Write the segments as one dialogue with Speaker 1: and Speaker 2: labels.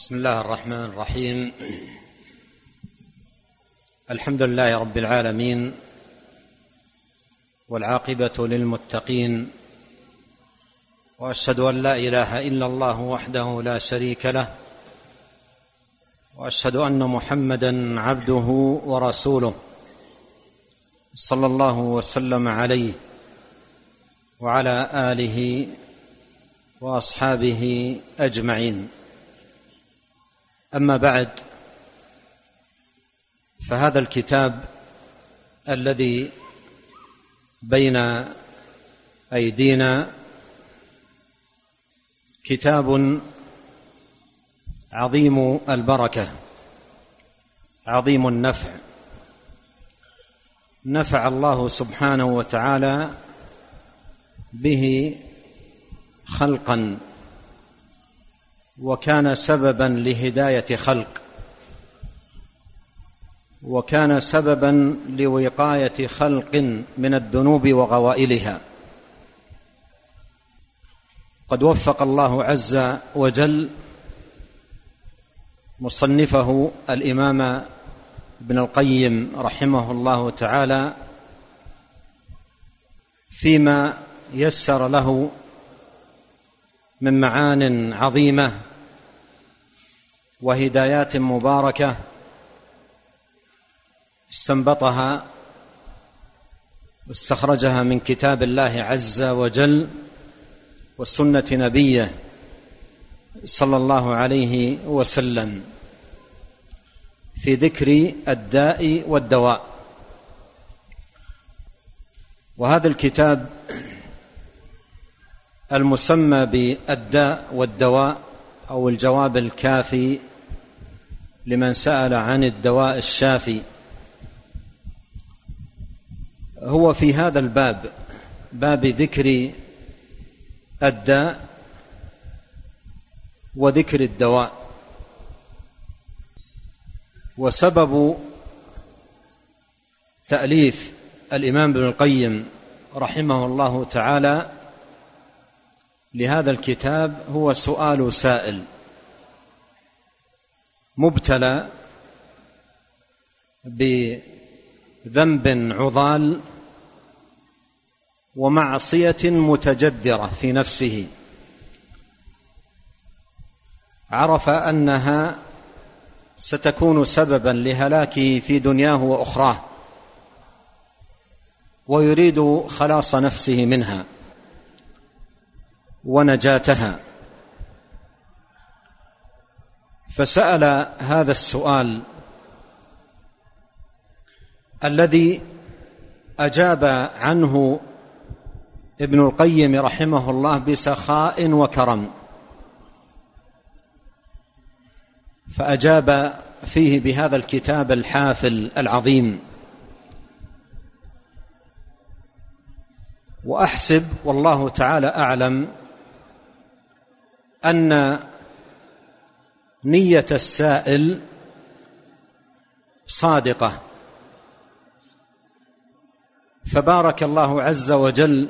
Speaker 1: بسم الله الرحمن الرحيم. الحمد لله رب العالمين والعاقبة للمتقين وأشهد أن لا إله إلا الله وحده لا شريك له وأشهد أن محمدا عبده ورسوله صلى الله وسلم عليه وعلى آله وأصحابه أجمعين. أما بعد فهذا الكتاب الذي بين أيدينا كتاب عظيم البركة عظيم النفع. نفع الله سبحانه وتعالى به خلقا. وكان سببا لهداية خلق وكان سببا لوقاية خلق من الذنوب وغوائلها. قد وفق الله عز وجل مصنفه الإمام ابن القيم رحمه الله تعالى فيما يسر له من معان عظيمة وهدايات مباركة استنبطها واستخرجها من كتاب الله عز وجل وسنة نبيه صلى الله عليه وسلم في ذكر الداء والدواء. وهذا الكتاب المسمى بالداء والدواء أو الجواب الكافي لمن سأل عن الدواء الشافي. هو في هذا الباب باب ذكر الداء وذكر الدواء. وسبب تأليف الإمام ابن القيم رحمه الله تعالى لهذا الكتاب هو سؤال سائل. مبتلى بذنب عضال ومعصية متجدره في نفسه. عرف أنها ستكون سببا لهلاكه في دنياه وأخراه ويريد خلاص نفسه منها ونجاتها. فسأل هذا السؤال الذي أجاب عنه ابن القيم رحمه الله بسخاء وكرم فأجاب فيه بهذا الكتاب الحافل العظيم وأحسب والله تعالى أعلم أن نية السائل صادقة. فبارك الله عز وجل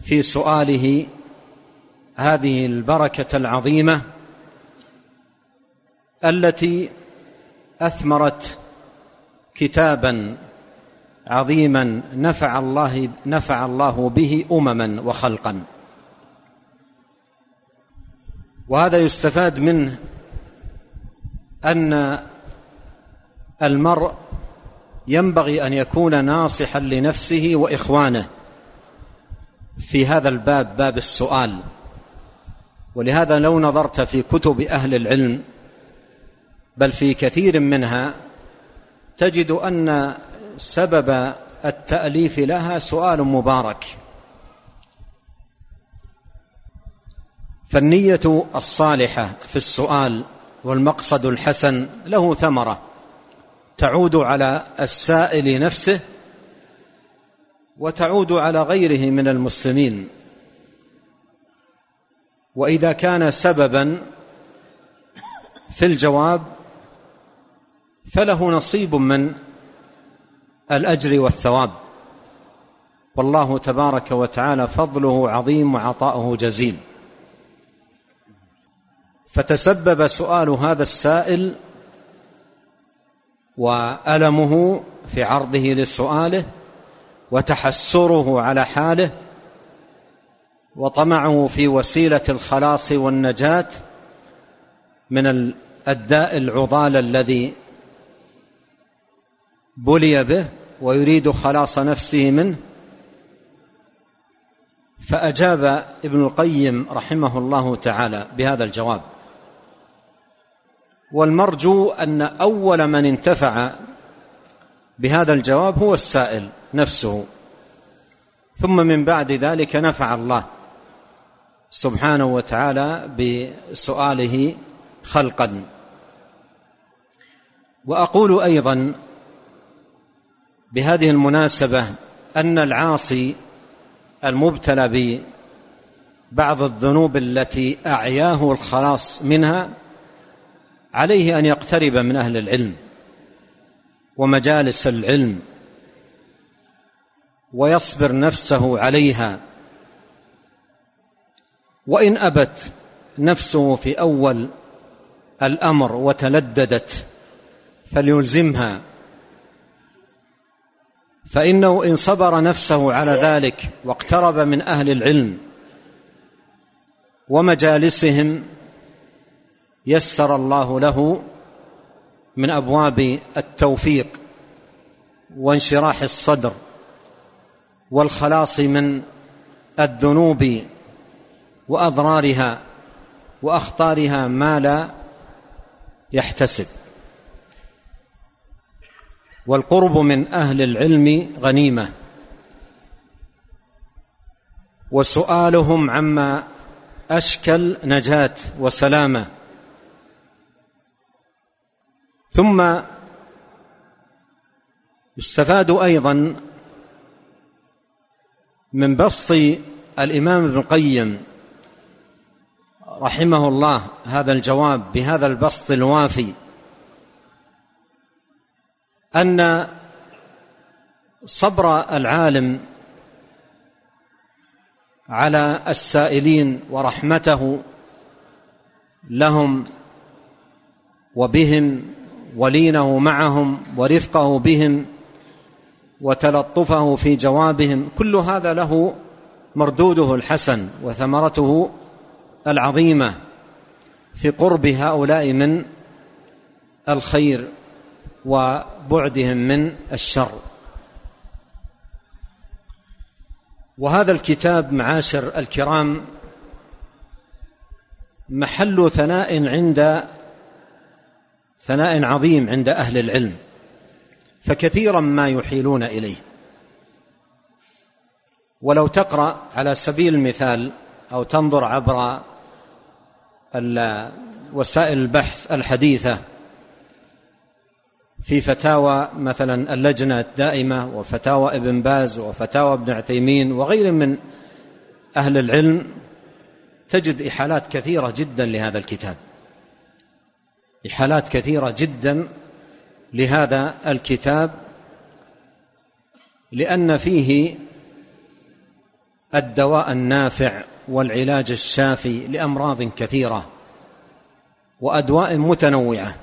Speaker 1: في سؤاله هذه البركة العظيمة التي أثمرت كتابا عظيما نفع الله نفع الله به امما وخلقا. وهذا يستفاد منه أن المرء ينبغي أن يكون ناصحا لنفسه وإخوانه. في هذا الباب باب السؤال. ولهذا لو نظرت في كتب أهل العلم بل في كثير منها تجد أن سبب التأليف لها سؤال مبارك. فالنية الصالحة في السؤال والمقصد الحسن له ثمرة. تعود على السائل نفسه وتعود على غيره من المسلمين. وإذا كان سببا في الجواب فله نصيب من الأجر والثواب. والله تبارك وتعالى فضله عظيم وعطاؤه جزيل. فتسبب سؤال هذا السائل وألمه في عرضه لسؤاله وتحسره على حاله وطمعه في وسيلة الخلاص والنجاة من الداء العضال الذي بلي به ويريد خلاص نفسه منه. فأجاب ابن القيم رحمه الله تعالى بهذا الجواب. والمرجو أن أول من انتفع بهذا الجواب هو السائل نفسه. ثم من بعد ذلك نفع الله سبحانه وتعالى بسؤاله خلقا. وأقول أيضا بهذه المناسبة أن العاصي المبتلى ببعض الذنوب التي أعياه الخلاص منها عليه أن يقترب من أهل العلم ومجالس العلم ويصبر نفسه عليها. وإن أبت نفسه في أول الأمر وتلددت فليلزمها. فإنه إن صبر نفسه على ذلك واقترب من أهل العلم ومجالسهم يسر الله له من أبواب التوفيق وانشراح الصدر والخلاص من الذنوب وأضرارها وأخطارها ما لا يحتسب. والقرب من أهل العلم غنيمة وسؤالهم عما أشكل نجاة وسلامة. ثم يستفاد أيضا من بسط الإمام ابن القيم رحمه الله هذا الجواب بهذا البسط الوافي أن صبر العالم على السائلين ورحمته لهم وبهم ولينه معهم ورفقه بهم وتلطفه في جوابهم كل هذا له مردوده الحسن وثمرته العظيمة في قرب هؤلاء من الخير وبعدهم من الشر. وهذا الكتاب معاشر الكرام محل ثناء عند ثناء عظيم عند أهل العلم فكثيرا ما يحيلون إليه. ولو تقرأ على سبيل المثال أو تنظر عبر وسائل البحث الحديثة في فتاوى مثلا اللجنة الدائمة وفتاوى ابن باز وفتاوى ابن عثيمين وغير من أهل العلم تجد إحالات كثيرة جدا لهذا الكتاب. إحالات كثيرة جدا لهذا الكتاب لأن فيه الدواء النافع والعلاج الشافي لأمراض كثيرة وأدواء متنوعة.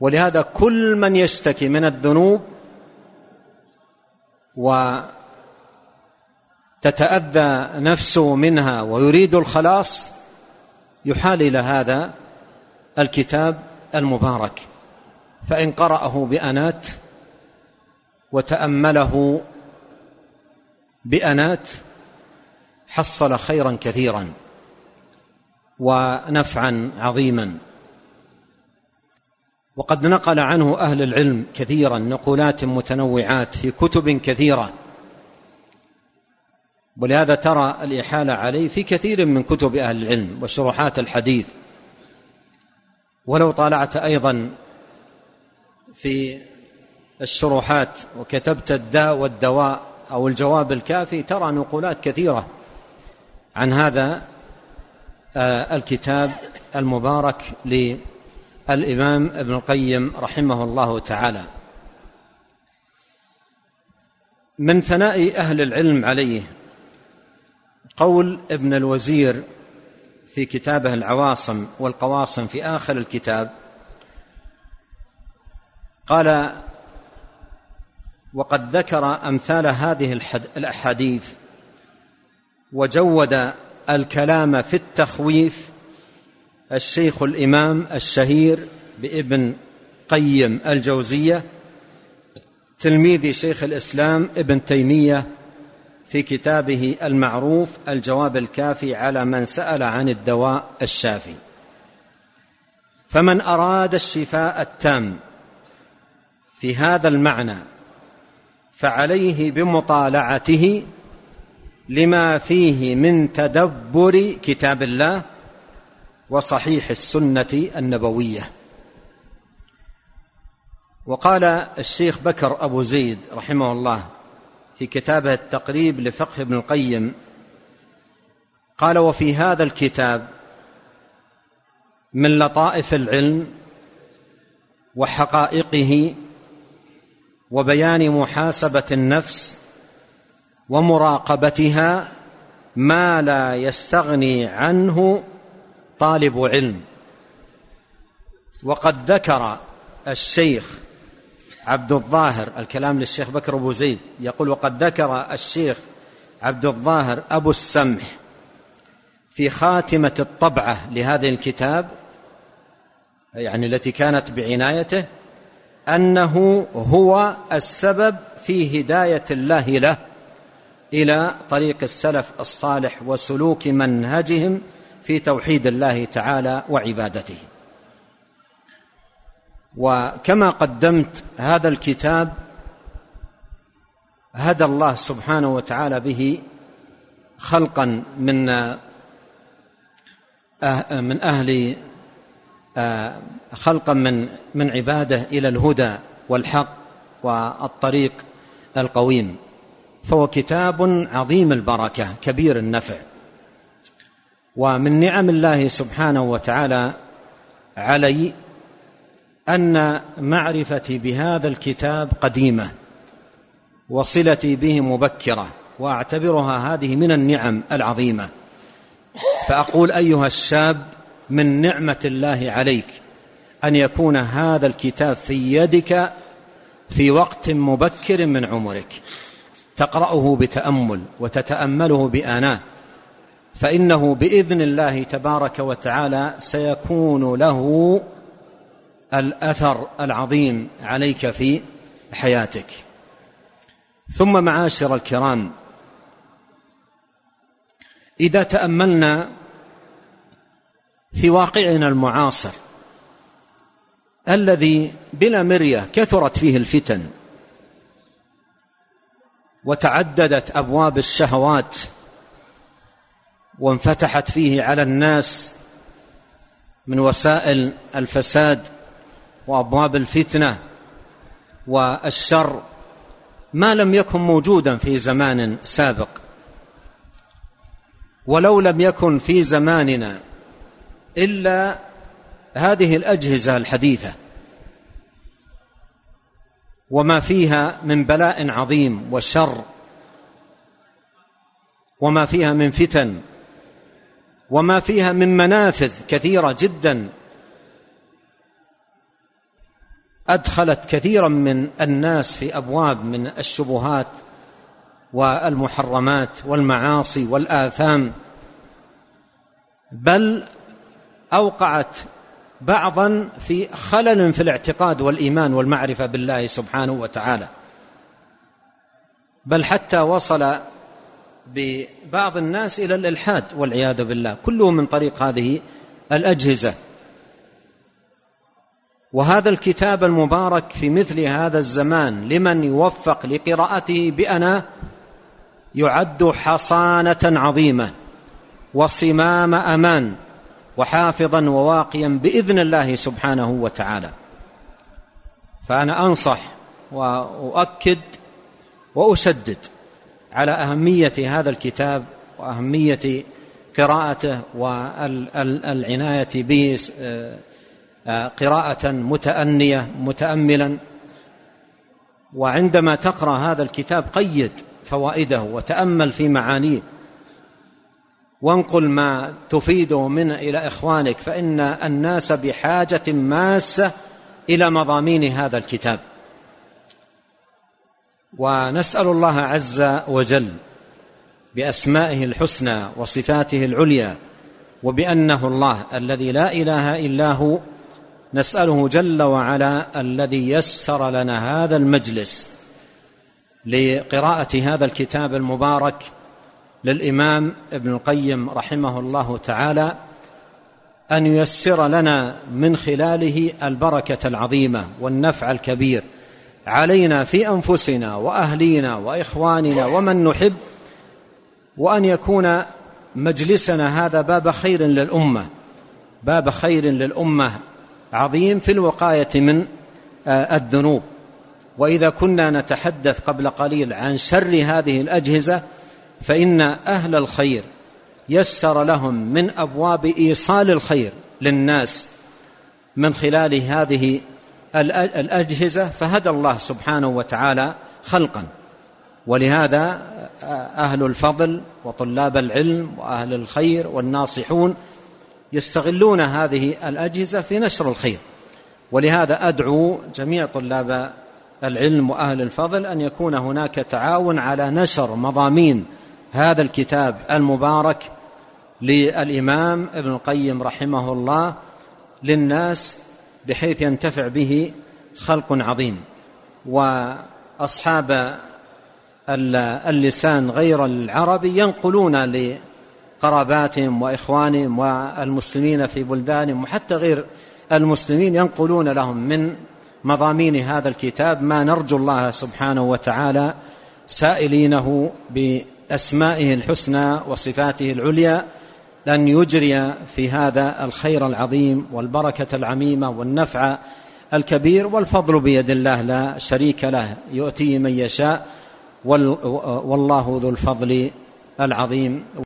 Speaker 1: ولهذا كل من يشتكي من الذنوب وتتأذى نفسه منها ويريد الخلاص يحال إلى هذا الكتاب المبارك فإن قرأه بأنات وتأمله بأنات حصل خيرا كثيرا ونفعا عظيما. وقد نقل عنه أهل العلم كثيرا نقولات متنوعات في كتب كثيرة. ولهذا ترى الإحالة عليه في كثير من كتب أهل العلم وشروحات الحديث. ولو طالعت أيضا في الشروحات وكتبت الداء والدواء أو الجواب الكافي ترى نقولات كثيرة عن هذا آه، الكتاب المبارك للإمام ابن القيم رحمه الله تعالى. من ثناء أهل العلم عليه قول ابن الوزير في كتابه العواصم والقواصم في آخر الكتاب قال وقد ذكر أمثال هذه الأحاديث وجود الكلام في التخويف الشيخ الإمام الشهير بابن قيم الجوزية تلميذ شيخ الإسلام ابن تيمية في كتابه المعروف الجواب الكافي على من سأل عن الدواء الشافي. فمن أراد الشفاء التام في هذا المعنى فعليه بمطالعته لما فيه من تدبر كتاب الله وصحيح السنة النبوية. وقال الشيخ بكر أبو زيد رحمه الله في كتابه التقريب لفقه ابن القيم قال وفي هذا الكتاب من لطائف العلم وحقائقه وبيان محاسبة النفس ومراقبتها ما لا يستغني عنه طالب علم وقد ذكر الشيخ عبد الظاهر الكلام للشيخ بكر أبو زيد. يقول وقد ذكر الشيخ عبد الظاهر أبو السمح في خاتمة الطبعة لهذا الكتاب يعني التي كانت بعنايته أنه هو السبب في هداية الله له إلى طريق السلف الصالح وسلوك منهجهم في توحيد الله تعالى وعبادته. وكما قدمت هذا الكتاب هدى الله سبحانه وتعالى به خلقا من أه، من أهل أه، خلقا من من عباده إلى الهدى والحق والطريق القويم. فهو كتاب عظيم البركة كبير النفع. ومن نعم الله سبحانه وتعالى علي أن معرفتي بهذا الكتاب قديمة وصلتي به مبكرة وأعتبرها هذه من النعم العظيمة. فأقول أيها الشاب من نعمة الله عليك أن يكون هذا الكتاب في يدك في وقت مبكر من عمرك. تقرأه بتأمل وتتأمله بآناة فإنه بإذن الله تبارك وتعالى سيكون له الأثر العظيم عليك في حياتك. ثم معاشر الكرام إذا تأملنا في واقعنا المعاصر الذي بلا مرية كثرت فيه الفتن وتعددت أبواب الشهوات وانفتحت فيه على الناس من وسائل الفساد وأبواب الفتنة والشر ما لم يكن موجودا في زمان سابق. ولو لم يكن في زماننا إلا هذه الأجهزة الحديثة. وما فيها من بلاء عظيم وشر. وما فيها من فتن. وما فيها من منافذ كثيرة جدا. أدخلت كثيرا من الناس في أبواب من الشبهات والمحرمات والمعاصي والآثام بل أوقعت بعضا في خلل في الاعتقاد والإيمان والمعرفة بالله سبحانه وتعالى. بل حتى وصل ببعض الناس إلى الإلحاد والعياذ بالله. كله من طريق هذه الأجهزة. وهذا الكتاب المبارك في مثل هذا الزمان لمن يوفق لقراءته بأنا يعد حصانة عظيمة وصمام أمان وحافظا وواقيا بإذن الله سبحانه وتعالى. فأنا أنصح وأؤكد وأشدد على أهمية هذا الكتاب وأهمية قراءته والعناية به قراءة متأنية متأملا. وعندما تقرأ هذا الكتاب قيد فوائده وتأمل في معانيه. وانقل ما تفيده من إلى إخوانك فإن الناس بحاجة ماسة إلى مضامين هذا الكتاب. ونسأل الله عز وجل بأسمائه الحسنى وصفاته العليا وبأنه الله الذي لا إله إلا هو نسأله جل وعلا الذي يسر لنا هذا المجلس لقراءة هذا الكتاب المبارك للإمام ابن القيم رحمه الله تعالى أن ييسر لنا من خلاله البركة العظيمة والنفع الكبير علينا في أنفسنا وأهلينا وإخواننا ومن نحب وأن يكون مجلسنا هذا باب خير للأمة. باب خير للأمة عظيم في الوقاية من آه، الذنوب. وإذا كنا نتحدث قبل قليل عن شر هذه الأجهزة فإن أهل الخير يسر لهم من أبواب إيصال الخير للناس من خلال هذه الأجهزة فهدى الله سبحانه وتعالى خلقا. ولهذا أهل الفضل وطلاب العلم وأهل الخير والناصحون يستغلون هذه الأجهزة في نشر الخير. ولهذا أدعو جميع طلاب العلم وأهل الفضل أن يكون هناك تعاون على نشر مضامين هذا الكتاب المبارك للإمام ابن القيم رحمه الله للناس بحيث ينتفع به خلق عظيم. وأصحاب اللسان غير العربي ينقلون لقراباتهم وإخوانهم والمسلمين في بلدانهم وحتى غير المسلمين ينقلون لهم من مضامين هذا الكتاب ما نرجو الله سبحانه وتعالى سائلينه بأسمائه الحسنى وصفاته العليا أن يجري في هذا الخير العظيم والبركة العميمة والنفع الكبير والفضل بيد الله لا شريك له يؤتيه من يشاء والله ذو الفضل العظيم.